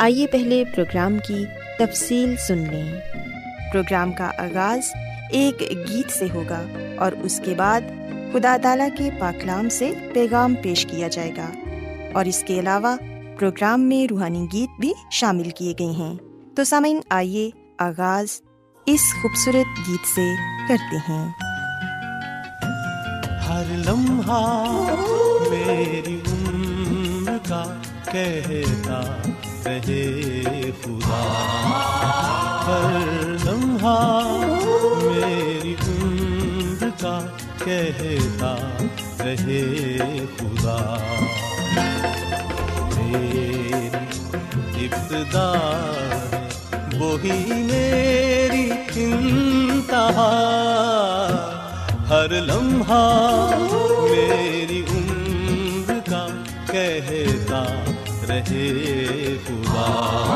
آئیے پہلے پروگرام کی تفصیل سن لیں۔ پروگرام کا آغاز ایک گیت سے ہوگا اور اس کے بعد خدا تعالیٰ کے پاکلام سے پیغام پیش کیا جائے گا۔ اور اس کے علاوہ پروگرام میں روحانی گیت بھی شامل کیے گئے ہیں۔ تو سامعین، آئیے آغاز اس خوبصورت گیت سے کرتے ہیں۔ ہر لمحہ میری عمر کا کہتا رہے خدا، ہر لمحہ میری عمر کا کہتا رہے خدا۔ میری ابتدا وہی میری انتہا۔ ہر لمحہ میری رہے خدا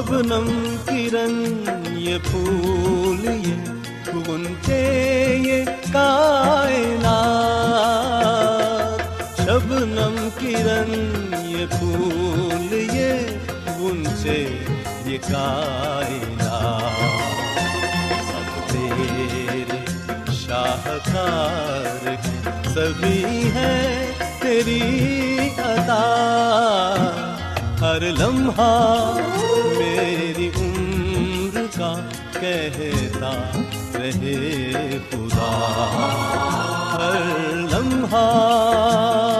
شبنم کرن یہ پھول، یہ غنچے یہ کائنات۔ شبنم کرن یہ پھول، یہ غنچے یہ کائنات۔ سب تیرے شاہکار سبھی ہے تیری عطا۔ ہر لمحہ میری کا کہتا رہے خدا ہر لمحہ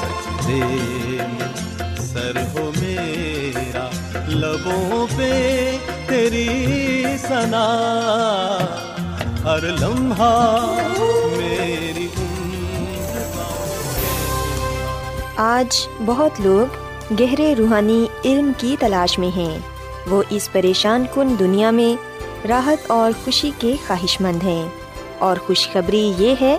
سجدے میں سر ہو میرا لبوں پہ تیری سنا ہر لمحہ میری آج بہت لوگ گہرے روحانی علم کی تلاش میں ہیں۔ وہ اس پریشان کن دنیا میں راحت اور خوشی کے خواہش مند ہیں۔ اور خوشخبری یہ ہے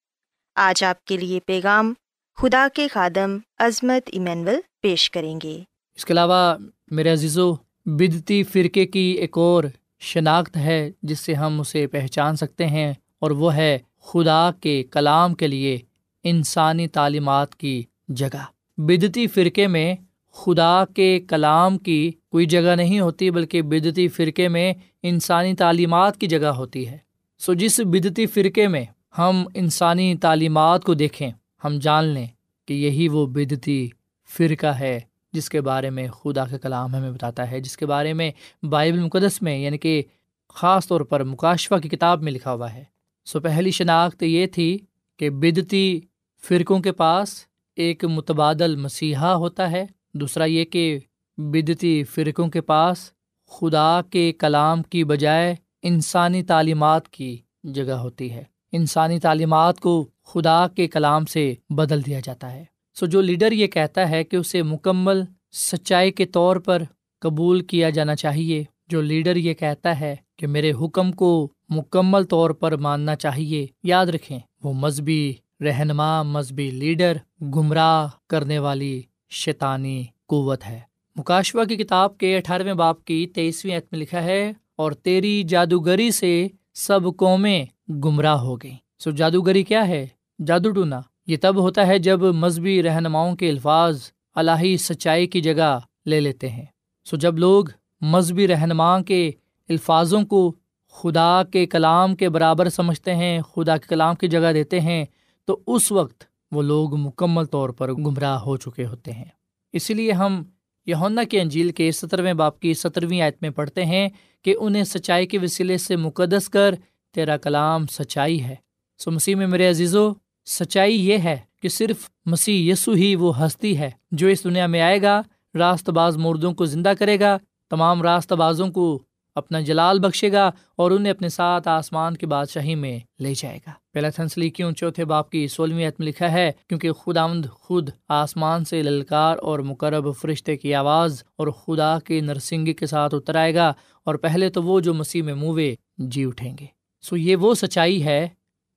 آج آپ کے لیے پیغام خدا کے خادم عظمت ایمینول پیش کریں گے۔ اس کے علاوہ میرے عزیز و بدتی فرقے کی ایک اور شناخت ہے جس سے ہم اسے پہچان سکتے ہیں، اور وہ ہے خدا کے کلام کے لیے انسانی تعلیمات کی جگہ۔ بدتی فرقے میں خدا کے کلام کی کوئی جگہ نہیں ہوتی، بلکہ بدتی فرقے میں انسانی تعلیمات کی جگہ ہوتی ہے۔ سو جس بدتی فرقے میں ہم انسانی تعلیمات کو دیکھیں، ہم جان لیں کہ یہی وہ بدتی فرقہ ہے جس کے بارے میں خدا کا کلام ہمیں بتاتا ہے، جس کے بارے میں بائبل مقدس میں یعنی کہ خاص طور پر مکاشفہ کی کتاب میں لکھا ہوا ہے۔ سو پہلی شناخت یہ تھی کہ بدتی فرقوں کے پاس ایک متبادل مسیحا ہوتا ہے، دوسرا یہ کہ بدتی فرقوں کے پاس خدا کے کلام کی بجائے انسانی تعلیمات کی جگہ ہوتی ہے۔ انسانی تعلیمات کو خدا کے کلام سے بدل دیا جاتا ہے۔ سو جو لیڈر یہ کہتا ہے کہ اسے مکمل سچائی کے طور پر قبول کیا جانا چاہیے، جو لیڈر یہ کہتا ہے کہ میرے حکم کو مکمل طور پر ماننا چاہیے، یاد رکھیں، وہ مذہبی رہنما، مذہبی لیڈر، گمراہ کرنے والی شیطانی قوت ہے۔ مکاشوا کی کتاب کے اٹھارہویں باپ کی تیئیسویں عت میں لکھا ہے، اور تیری جادوگری سے سب قومیں گمراہ ہو گئیں۔ سو جادوگری کیا ہے؟ جادو ٹونا۔ یہ تب ہوتا ہے جب مذہبی رہنماؤں کے الفاظ الہی سچائی کی جگہ لے لیتے ہیں۔ سو جب لوگ مذہبی رہنما کے الفاظوں کو خدا کے کلام کے برابر سمجھتے ہیں، خدا کے کلام کی جگہ دیتے ہیں، تو اس وقت وہ لوگ مکمل طور پر گمراہ ہو چکے ہوتے ہیں۔ اسی لیے ہم یونا کے انجیل کے سترویں باپ کی سترویں آیت میں پڑھتے ہیں کہ انہیں سچائی کے وسیلے سے مقدس کر تیرا کلام سچائی ہے۔ سو مسیح میں میرے عزیز و سچائی یہ ہے کہ صرف مسیح یسو ہی وہ ہستی ہے جو اس دنیا میں آئے گا، راست باز مردوں کو زندہ کرے گا، تمام راست بازوں کو اپنا جلال بخشے گا اور انہیں اپنے ساتھ آسمان کی بادشاہی میں لے جائے گا۔ پہلا تھنسلی کیوں چوتھے باپ کی سولہویں میں لکھا ہے، کیونکہ خدا خود آسمان سے للکار اور مقرب فرشتے کی آواز اور خدا کی نرسنگی کے ساتھ اتر آئے گا اور پہلے تو وہ جو مسیح میں موے جی اٹھیں گے۔ سو یہ وہ سچائی ہے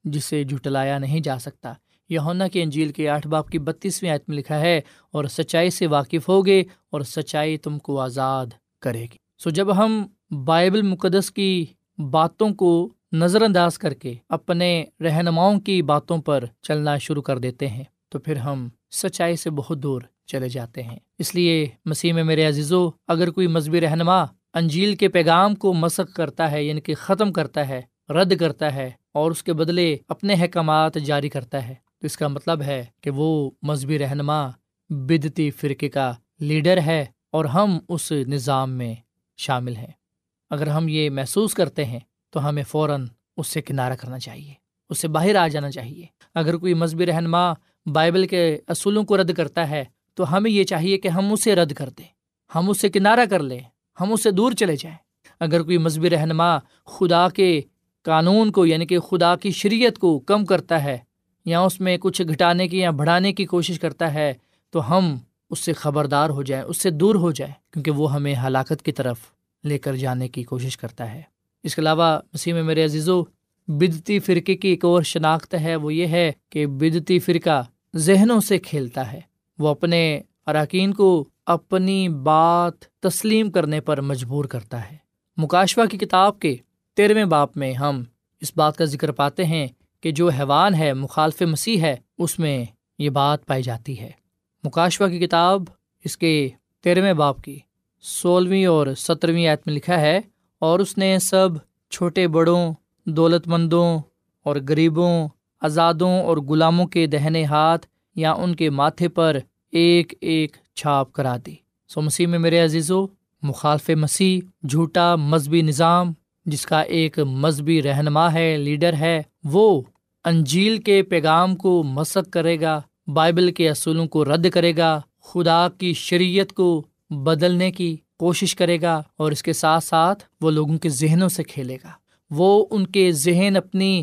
جسے جھٹلایا نہیں جا سکتا۔ یونا کی انجیل کے آٹھ باپ کی بتیسویں آیت میں لکھا ہے، اور سچائی سے واقف ہوگے اور سچائی تم کو آزاد کرے گی۔ سو جب ہم بائبل مقدس کی باتوں کو نظر انداز کر کے اپنے رہنماؤں کی باتوں پر چلنا شروع کر دیتے ہیں، تو پھر ہم سچائی سے بہت دور چلے جاتے ہیں۔ اس لیے مسیح میں میرے عزیزو، اگر کوئی مذہبی رہنما انجیل کے پیغام کو مسق کرتا ہے یعنی کہ ختم کرتا ہے رد کرتا ہے اور اس کے بدلے اپنے احکامات جاری کرتا ہے۔ تو اس کا مطلب ہے کہ وہ مذہبی رہنما، بدتی فرقے کا لیڈر ہے اور ہم اس نظام میں شامل ہیں۔ اگر ہم یہ محسوس کرتے ہیں تو ہمیں فوراً اس سے کنارہ کرنا چاہیے، اس سے باہر آ جانا چاہیے۔ اگر کوئی مذہبی رہنما بائبل کے اصولوں کو رد کرتا ہے تو ہمیں یہ چاہیے کہ ہم اسے رد کر دیں، ہم اس سے کنارہ کر لیں، ہم اس سے دور چلے جائیں۔ اگر کوئی مذہبی رہنما خدا کے قانون کو یعنی کہ خدا کی شریعت کو کم کرتا ہے یا اس میں کچھ گھٹانے کی یا بڑھانے کی کوشش کرتا ہے، تو ہم اس سے خبردار ہو جائیں، اس سے دور ہو جائیں، کیونکہ وہ ہمیں ہلاکت کی طرف لے کر جانے کی کوشش کرتا ہے۔ اس کے علاوہ مسیح میں میرے عزیز و بدتی فرقے کی ایک اور شناخت ہے، وہ یہ ہے کہ بدتی فرقہ ذہنوں سے کھیلتا ہے۔ وہ اپنے اراکین کو اپنی بات تسلیم کرنے پر مجبور کرتا ہے۔ مکاشوا کی کتاب کے تیرہویں باپ میں ہم اس بات کا ذکر پاتے ہیں کہ جو حیوان ہے، مخالف مسیح ہے، اس میں یہ بات پائی جاتی ہے۔ مکاشوا کی کتاب اس کے تیرہویں باپ کی سولہویں اور سترویں آیت میں لکھا ہے، اور اس نے سب چھوٹے بڑوں، دولت مندوں اور غریبوں، آزادوں اور غلاموں کے دہنے ہاتھ یا ان کے ماتھے پر ایک ایک چھاپ کرا دی۔ سو مسیح میں میرے عزیز و مخالف مسیح، جھوٹا مذہبی نظام جس کا ایک مذہبی رہنما ہے، لیڈر ہے، وہ انجیل کے پیغام کو مسق کرے گا، بائبل کے اصولوں کو رد کرے گا، خدا کی شریعت کو بدلنے کی کوشش کرے گا اور اس کے ساتھ ساتھ وہ لوگوں کے ذہنوں سے کھیلے گا۔ وہ ان کے ذہن اپنی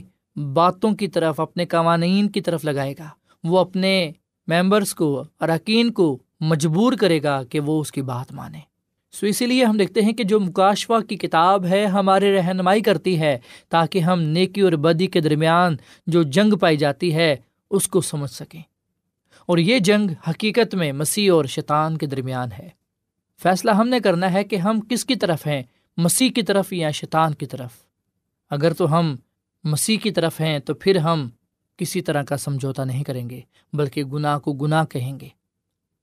باتوں کی طرف، اپنے قوانین کی طرف لگائے گا۔ وہ اپنے ممبرس کو، اراکین کو مجبور کرے گا کہ وہ اس کی بات مانے۔ سو اسی لیے ہم دیکھتے ہیں کہ جو مکاشوا کی کتاب ہے ہمارے رہنمائی کرتی ہے تاکہ ہم نیکی اور بدی کے درمیان جو جنگ پائی جاتی ہے اس کو سمجھ سکیں۔ اور یہ جنگ حقیقت میں مسیح اور شیطان کے درمیان ہے۔ فیصلہ ہم نے کرنا ہے کہ ہم کس کی طرف ہیں، مسیح کی طرف یا شیطان کی طرف؟ اگر تو ہم مسیح کی طرف ہیں تو پھر ہم کسی طرح کا سمجھوتا نہیں کریں گے، بلکہ گناہ کو گناہ کہیں گے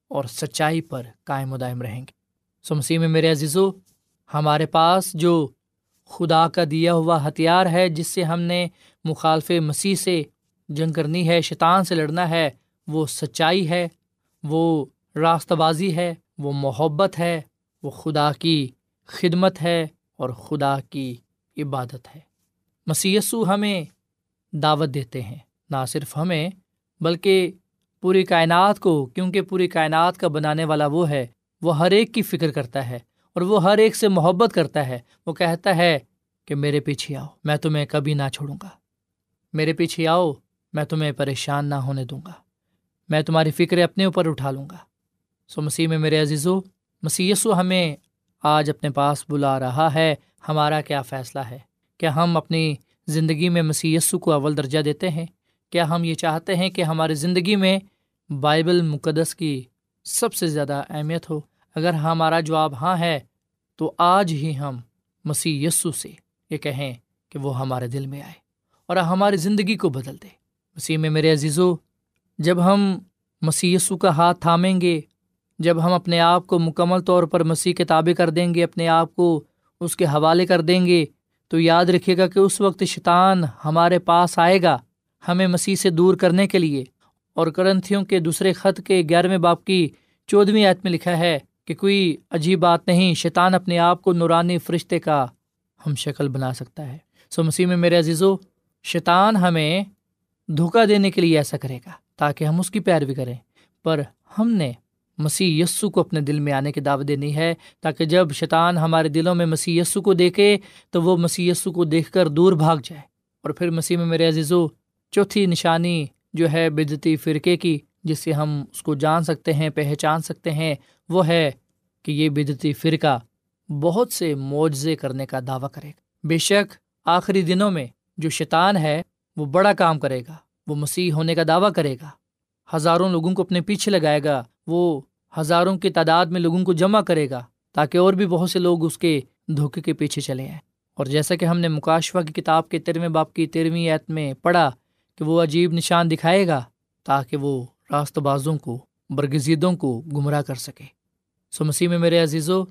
اور سچائی پر قائم و دائم رہیں گے۔ سو مسیح میں میرے عزیزو، ہمارے پاس جو خدا کا دیا ہوا ہتھیار ہے، جس سے ہم نے مخالف مسیح سے جنگ کرنی ہے، شیطان سے لڑنا ہے، وہ سچائی ہے، وہ راستہ بازی ہے، وہ محبت ہے، وہ خدا کی خدمت ہے اور خدا کی عبادت ہے۔ مسیسو ہمیں دعوت دیتے ہیں، نہ صرف ہمیں، بلکہ پوری کائنات کو، کیونکہ پوری کائنات کا بنانے والا وہ ہے وہ ہر ایک کی فکر کرتا ہے اور وہ ہر ایک سے محبت کرتا ہے۔ وہ کہتا ہے کہ میرے پیچھے آؤ، میں تمہیں کبھی نہ چھوڑوں گا۔ میرے پیچھے آؤ، میں تمہیں پریشان نہ ہونے دوں گا۔ میں تمہاری فکر اپنے اوپر اٹھا لوں گا۔ سو مسیح میں میرے عزیز و مسیسو ہمیں آج اپنے پاس بلا رہا ہے۔ ہمارا کیا فیصلہ ہے؟ کیا ہم اپنی زندگی میں مسیسو کو اول درجہ دیتے ہیں؟ کیا ہم یہ چاہتے ہیں کہ ہماری زندگی میں بائبل مقدس کی سب سے زیادہ اہمیت ہو۔ اگر ہمارا جواب ہاں ہے، تو آج ہی ہم مسیح یسو سے یہ کہیں کہ وہ ہمارے دل میں آئے اور ہماری زندگی کو بدل دے۔ مسیح میں میرے عزیزو، جب ہم مسیح یسو کا ہاتھ تھامیں گے، جب ہم اپنے آپ کو مکمل طور پر مسیح کے تابع کر دیں گے، اپنے آپ کو اس کے حوالے کر دیں گے، تو یاد رکھے گا کہ اس وقت شیطان ہمارے پاس آئے گا ہمیں مسیح سے دور کرنے کے لیے۔ اور کرنتھیوں کے دوسرے خط کے گیارہویں باپ کی چودھویں آیت میں لکھا ہے کہ کوئی عجیب بات نہیں، شیطان اپنے آپ کو نورانی فرشتے کا ہم شکل بنا سکتا ہے۔ سو مسیح میں میرے عزیز و شیطان ہمیں دھوکہ دینے کے لیے ایسا کرے گا تاکہ ہم اس کی پیروی کریں۔ پر ہم نے مسیح یسو کو اپنے دل میں آنے کی دعوت دینی ہے تاکہ جب شیطان ہمارے دلوں میں مسیح یسو کو دیکھے تو وہ مسیح یسو کو دیکھ کر دور بھاگ جائے۔ اور پھر مسیح میں میرے عزیزو، چوتھی نشانی جو ہے بدتی فرقے کی، جس سے ہم اس کو جان سکتے ہیں، پہچان سکتے ہیں، وہ ہے کہ یہ بدتی فرقہ بہت سے معجزے کرنے کا دعویٰ کرے گا۔ بے شک آخری دنوں میں جو شیطان ہے، وہ بڑا کام کرے گا، وہ مسیح ہونے کا دعویٰ کرے گا۔ ہزاروں لوگوں کو اپنے پیچھے لگائے گا، وہ ہزاروں کی تعداد میں لوگوں کو جمع کرے گا، تاکہ اور بھی بہت سے لوگ اس کے دھوکے کے پیچھے چلے آئیں۔ اور جیسا کہ ہم نے مکاشفہ کی کتاب کے تیرویں باپ کی تیرہویں ایت میں پڑھا کہ وہ عجیب نشان دکھائے گا تاکہ وہ راست بازوں کو، برگزیدوں کو گمراہ کر سکے۔ سو مسیح میں میرے عزیزو،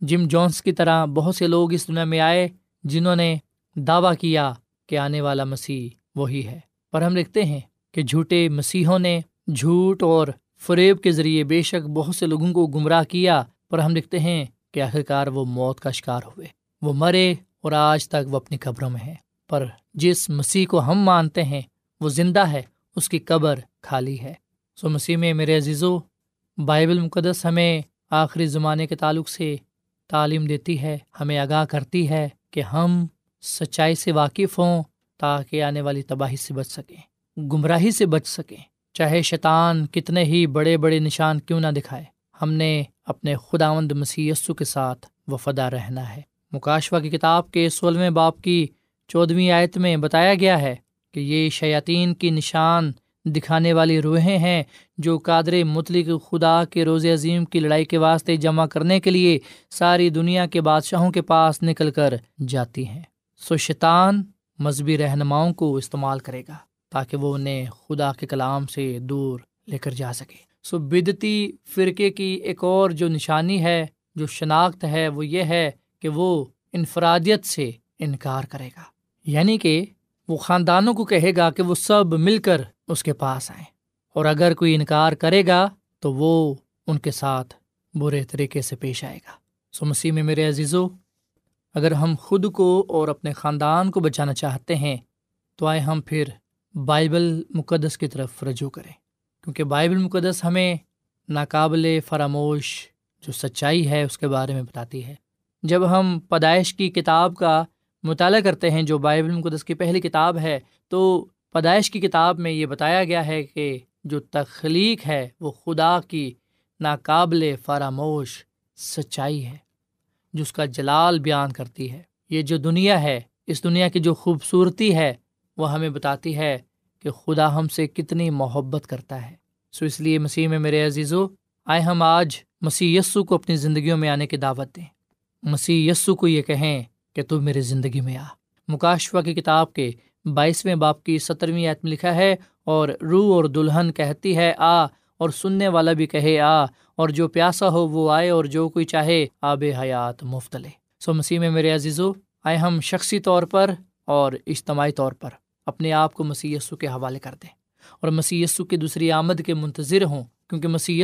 جم جونس کی طرح بہت سے لوگ اس دنیا میں آئے جنہوں نے دعویٰ کیا کہ آنے والا مسیح وہی ہے۔ پر ہم لکھتے ہیں کہ جھوٹے مسیحوں نے جھوٹ اور فریب کے ذریعے بے شک بہت سے لوگوں کو گمراہ کیا، پر ہم لکھتے ہیں کہ آخرکار وہ موت کا شکار ہوئے۔ وہ مرے اور آج تک وہ اپنی قبروں میں ہیں۔ پر جس مسیح کو ہم مانتے ہیں وہ زندہ ہے، اس کی قبر خالی ہے۔ سو مسیح میں میرے عزیزو، بائبل مقدس ہمیں آخری زمانے کے تعلق سے تعلیم دیتی ہے، ہمیں آگاہ کرتی ہے کہ ہم سچائی سے واقف ہوں تاکہ آنے والی تباہی سے بچ سکیں، گمراہی سے بچ سکیں۔ چاہے شیطان کتنے ہی بڑے بڑے نشان کیوں نہ دکھائے، ہم نے اپنے خداوند مسیسو کے ساتھ وفدا رہنا ہے۔ مکاشوا کی کتاب کے سولہویں باپ کی چودھویں آیت میں بتایا گیا ہے کہ یہ شیاطین کی نشان دکھانے والی روحیں ہیں جو قادر مطلق خدا کے روز عظیم کی لڑائی کے واسطے جمع کرنے کے لیے ساری دنیا کے بادشاہوں کے پاس نکل کر جاتی ہیں۔ سو شیطان مذہبی رہنماؤں کو استعمال کرے گا تاکہ وہ انہیں خدا کے کلام سے دور لے کر جا سکے۔ سو بدتی فرقے کی ایک اور جو نشانی ہے، جو شناخت ہے، وہ یہ ہے کہ وہ انفرادیت سے انکار کرے گا۔ یعنی کہ وہ خاندانوں کو کہے گا کہ وہ سب مل کر اس کے پاس آئیں۔ اور اگر کوئی انکار کرے گا تو وہ ان کے ساتھ برے طریقے سے پیش آئے گا۔ سو مسیح میں میرے عزیزو، اگر ہم خود کو اور اپنے خاندان کو بچانا چاہتے ہیں، تو آئے ہم پھر بائبل مقدس کی طرف رجوع کریں۔ کیونکہ بائبل مقدس ہمیں ناقابل فراموش جو سچائی ہے اس کے بارے میں بتاتی ہے۔ جب ہم پیدائش کی کتاب کا مطالعہ کرتے ہیں جو بائبل مقدس کی پہلی کتاب ہے، تو پیدائش کی کتاب میں یہ بتایا گیا ہے کہ جو تخلیق ہے، وہ خدا کی ناقابل فراموش سچائی ہے، جو اس کا جلال بیان کرتی ہے۔ یہ جو دنیا ہے، اس دنیا کی جو خوبصورتی ہے، وہ ہمیں بتاتی ہے کہ خدا ہم سے کتنی محبت کرتا ہے۔ سو اس لیے مسیح میں میرے عزیزو، آئے ہم آج مسیح یسو کو اپنی زندگیوں میں آنے کی دعوت دیں۔ مسیح یسو کو یہ کہیں کہ تو میرے زندگی میں آ۔ مکاشفہ کی کتاب کے بائیسویں باپ کی سترویں میں لکھا ہے، اور روح اور دلہن کہتی ہے، آ، اور سننے والا بھی کہے، آ، اور جو پیاسا ہو وہ آئے، اور جو کوئی چاہے، آب حیات مفت لے سو مسیح میں میرے عزیزو، آئے ہم شخصی طور پر اور اجتماعی طور پر اپنے آپ کو مسی کے حوالے کر دیں۔ اور مسی کی دوسری آمد کے منتظر ہوں، کیونکہ مسی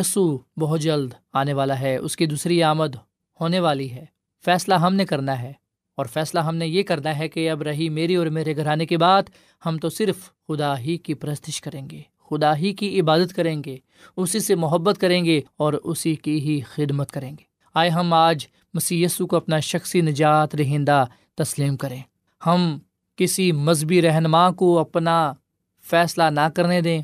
بہت جلد آنے والا ہے، اس کی دوسری آمد ہونے والی ہے۔ فیصلہ ہم نے کرنا ہے۔ اور فیصلہ ہم نے یہ کرنا ہے کہ اب رہی میری اور میرے گھر آنے کے بعد ہم تو صرف خدا ہی کی پرستش کریں گے، خدا ہی کی عبادت کریں گے، اسی سے محبت کریں گے اور اسی کی ہی خدمت کریں گے۔ آئے ہم آج مسی کو اپنا شخصی نجات رہندہ تسلیم کریں۔ ہم کسی مذہبی رہنما کو اپنا فیصلہ نہ کرنے دیں،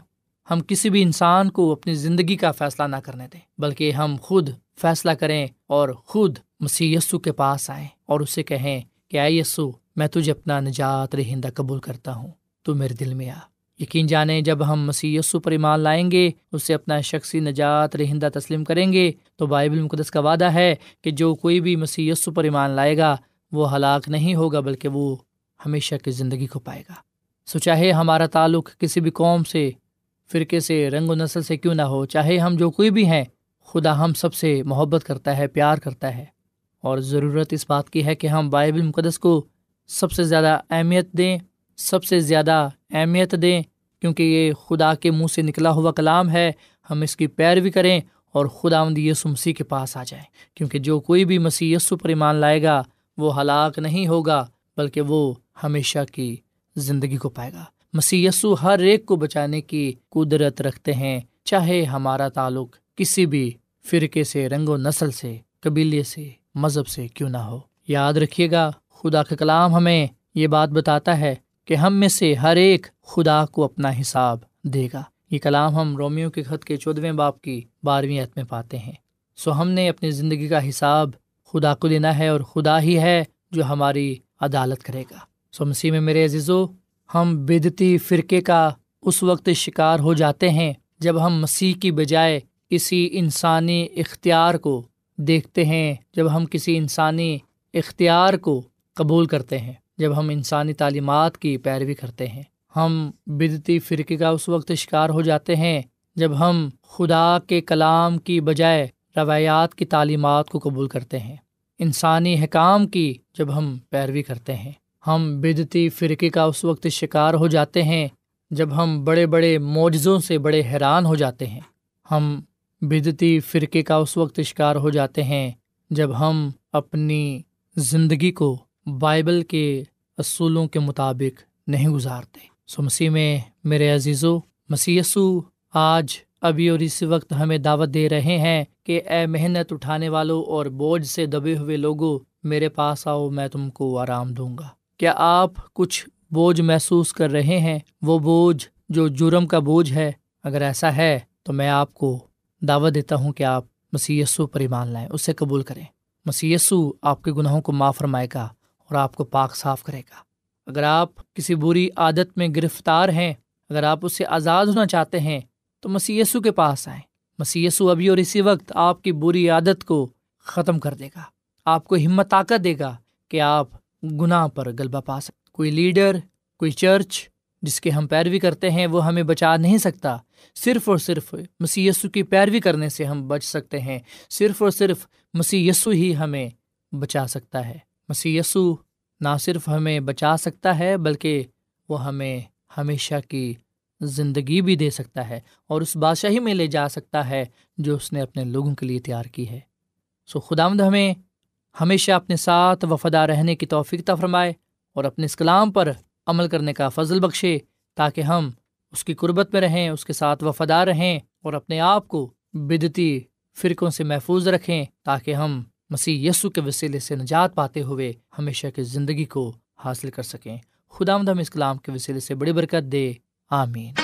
ہم کسی بھی انسان کو اپنی زندگی کا فیصلہ نہ کرنے دیں، بلکہ ہم خود فیصلہ کریں اور خود مسیح یسو کے پاس آئیں اور اسے کہیں کہ آئے یسو، میں تجھے اپنا نجات رہندہ قبول کرتا ہوں، تو میرے دل میں آ۔ یقین جانیں، جب ہم مسیح یسو پر ایمان لائیں گے، اسے اپنا شخصی نجات رہندہ تسلیم کریں گے، تو بائبل مقدس کا وعدہ ہے کہ جو کوئی بھی مسیح یسو پر ایمان لائے گا، وہ ہلاک نہیں ہوگا، بلکہ وہ ہمیشہ کی زندگی کو پائے گا۔ سو چاہے ہمارا تعلق کسی بھی قوم سے، فرقے سے، رنگ و نسل سے کیوں نہ ہو، چاہے ہم جو کوئی بھی ہیں، خدا ہم سب سے محبت کرتا ہے، پیار کرتا ہے۔ اور ضرورت اس بات کی ہے کہ ہم بائبل مقدس کو سب سے زیادہ اہمیت دیں، سب سے زیادہ اہمیت دیں، کیونکہ یہ خدا کے منہ سے نکلا ہوا کلام ہے۔ ہم اس کی پیروی کریں اور خدا مند یسو مسیح کے پاس آ جائیں، کیونکہ جو کوئی بھی مسیح یسو پر ایمان لائے گا، وہ ہلاک نہیں ہوگا، بلکہ وہ ہمیشہ کی زندگی کو پائے گا۔ مسی ہر ایک کو بچانے کی قدرت رکھتے ہیں، چاہے ہمارا تعلق کسی بھی فرقے سے، رنگ و نسل سے، قبیلے سے مذہب سے کیوں نہ ہو۔ یاد رکھیے گا، خدا کا کلام ہمیں یہ بات بتاتا ہے کہ ہم میں سے ہر ایک خدا کو اپنا حساب دے گا۔ یہ کلام ہم رومیو کے خط کے چودھویں باپ کی بارہویں عت میں پاتے ہیں۔ سو ہم نے اپنی زندگی کا حساب خدا کو دینا ہے اور خدا ہی ہے جو ہماری عدالت کرے گا۔ سو مسیح میں میرے عزیزو، ہم بدتی فرقے کا اس وقت شکار ہو جاتے ہیں جب ہم مسیح کی بجائے کسی انسانی اختیار کو دیکھتے ہیں جب ہم کسی انسانی اختیار کو قبول کرتے ہیں، جب ہم انسانی تعلیمات کی پیروی کرتے ہیں۔ ہم بدتی فرقے کا اس وقت شکار ہو جاتے ہیں جب ہم خدا کے کلام کی بجائے روایات کی تعلیمات کو قبول کرتے ہیں۔ انسانی حکام کی جب ہم پیروی کرتے ہیں۔ ہم بدتی فرقے کا اس وقت شکار ہو جاتے ہیں جب ہم بڑے بڑے معجزوں سے بڑے حیران ہو جاتے ہیں۔ ہم بدتی فرقے کا اس وقت شکار ہو جاتے ہیں جب ہم اپنی زندگی کو بائبل کے اصولوں کے مطابق نہیں گزارتے۔ سو مسیح میں میرے عزیز و مسیسو آج، ابھی اور اس وقت ہمیں دعوت دے رہے ہیں کہ اے محنت اٹھانے والوں اور بوجھ سے دبے ہوئے لوگوں، میرے پاس آؤ، میں تم کو آرام دوں گا۔ کیا آپ کچھ بوجھ محسوس کر رہے ہیں؟ وہ بوجھ جو جرم کا بوجھ ہے، اگر ایسا ہے تو میں آپ کو دعوت دیتا ہوں کہ آپ مسی پر ایمان لائیں، اسے قبول کریں۔ مسی آپ کے گناہوں کو معاف فرمائے گا اور آپ کو پاک صاف کرے گا۔ اگر آپ کسی بری عادت میں گرفتار ہیں، اگر آپ اس سے آزاد ہونا چاہتے ہیں، تو مسی کے پاس آئیں۔ مسی ابھی اور اسی وقت آپ کی بری عادت کو ختم کر دے گا۔ آپ کو ہمت، طاقت دے گا کہ آپ گناہ پر غلبہ پا سکتے کوئی لیڈر، کوئی چرچ جس کے ہم پیروی کرتے ہیں، وہ ہمیں بچا نہیں سکتا۔ صرف اور صرف مسی یسو کی پیروی کرنے سے ہم بچ سکتے ہیں۔ صرف اور صرف مسی یسو ہی ہمیں بچا سکتا ہے۔ مسی یسو نہ صرف ہمیں بچا سکتا ہے، بلکہ وہ ہمیں ہمیشہ کی زندگی بھی دے سکتا ہے اور اس بادشاہی میں لے جا سکتا ہے جو اس نے اپنے لوگوں کے لیے تیار کی ہے۔ سو خدا مد ہمیں ہمیشہ اپنے ساتھ وفادہ رہنے کی توفیق فرمائے اور اپنے اس کلام پر عمل کرنے کا فضل بخشے تاکہ ہم اس کی قربت میں رہیں، اس کے ساتھ وفادار رہیں اور اپنے آپ کو بدتی فرقوں سے محفوظ رکھیں تاکہ ہم مسیح یسو کے وسیلے سے نجات پاتے ہوئے ہمیشہ کی زندگی کو حاصل کر سکیں۔ خدا مدم اس کلام کے وسیلے سے بڑی برکت دے۔ آمین۔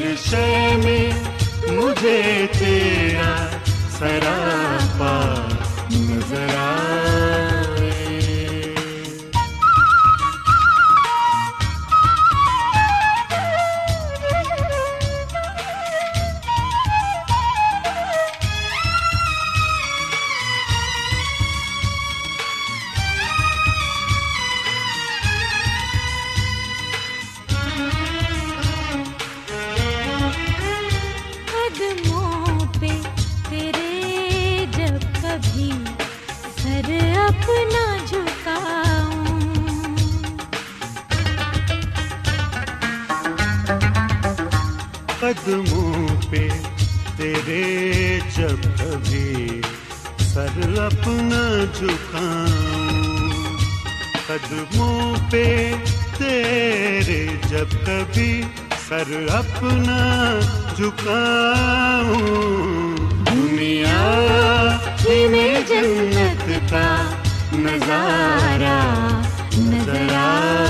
ہر شے میں مجھے تیرا سراپا نظر آ قدموں پہ، تیرے جب کبھی سر اپنا جھکاؤں۔ دنیا میں جنت کا نظارہ نظر آئے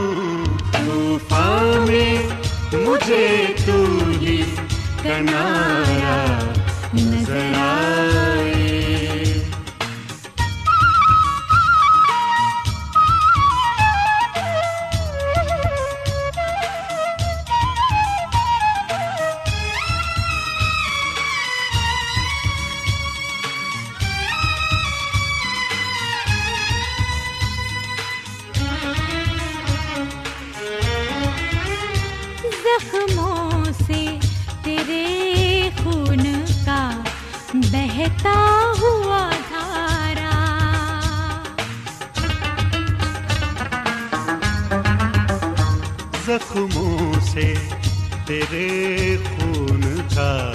تیرے خون کا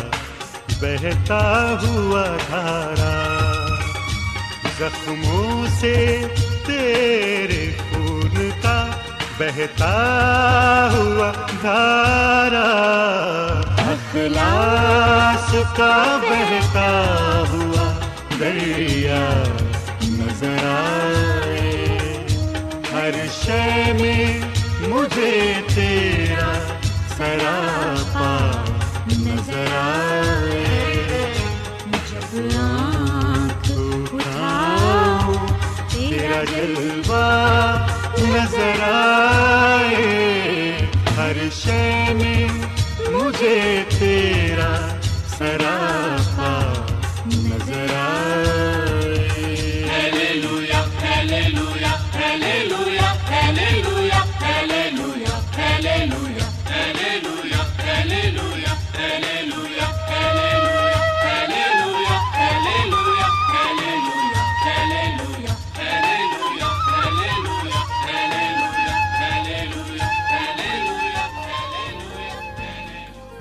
بہتا ہوا دھارا۔ زخموں سے تیرے خون کا بہتا ہوا دھارا۔ اخلاص کا بہتا ہوا دریا نظر آئے۔ ہر شے میں مجھے تیرا سراپا تیرا جلوہ نظر آئے ہر شے میں مجھے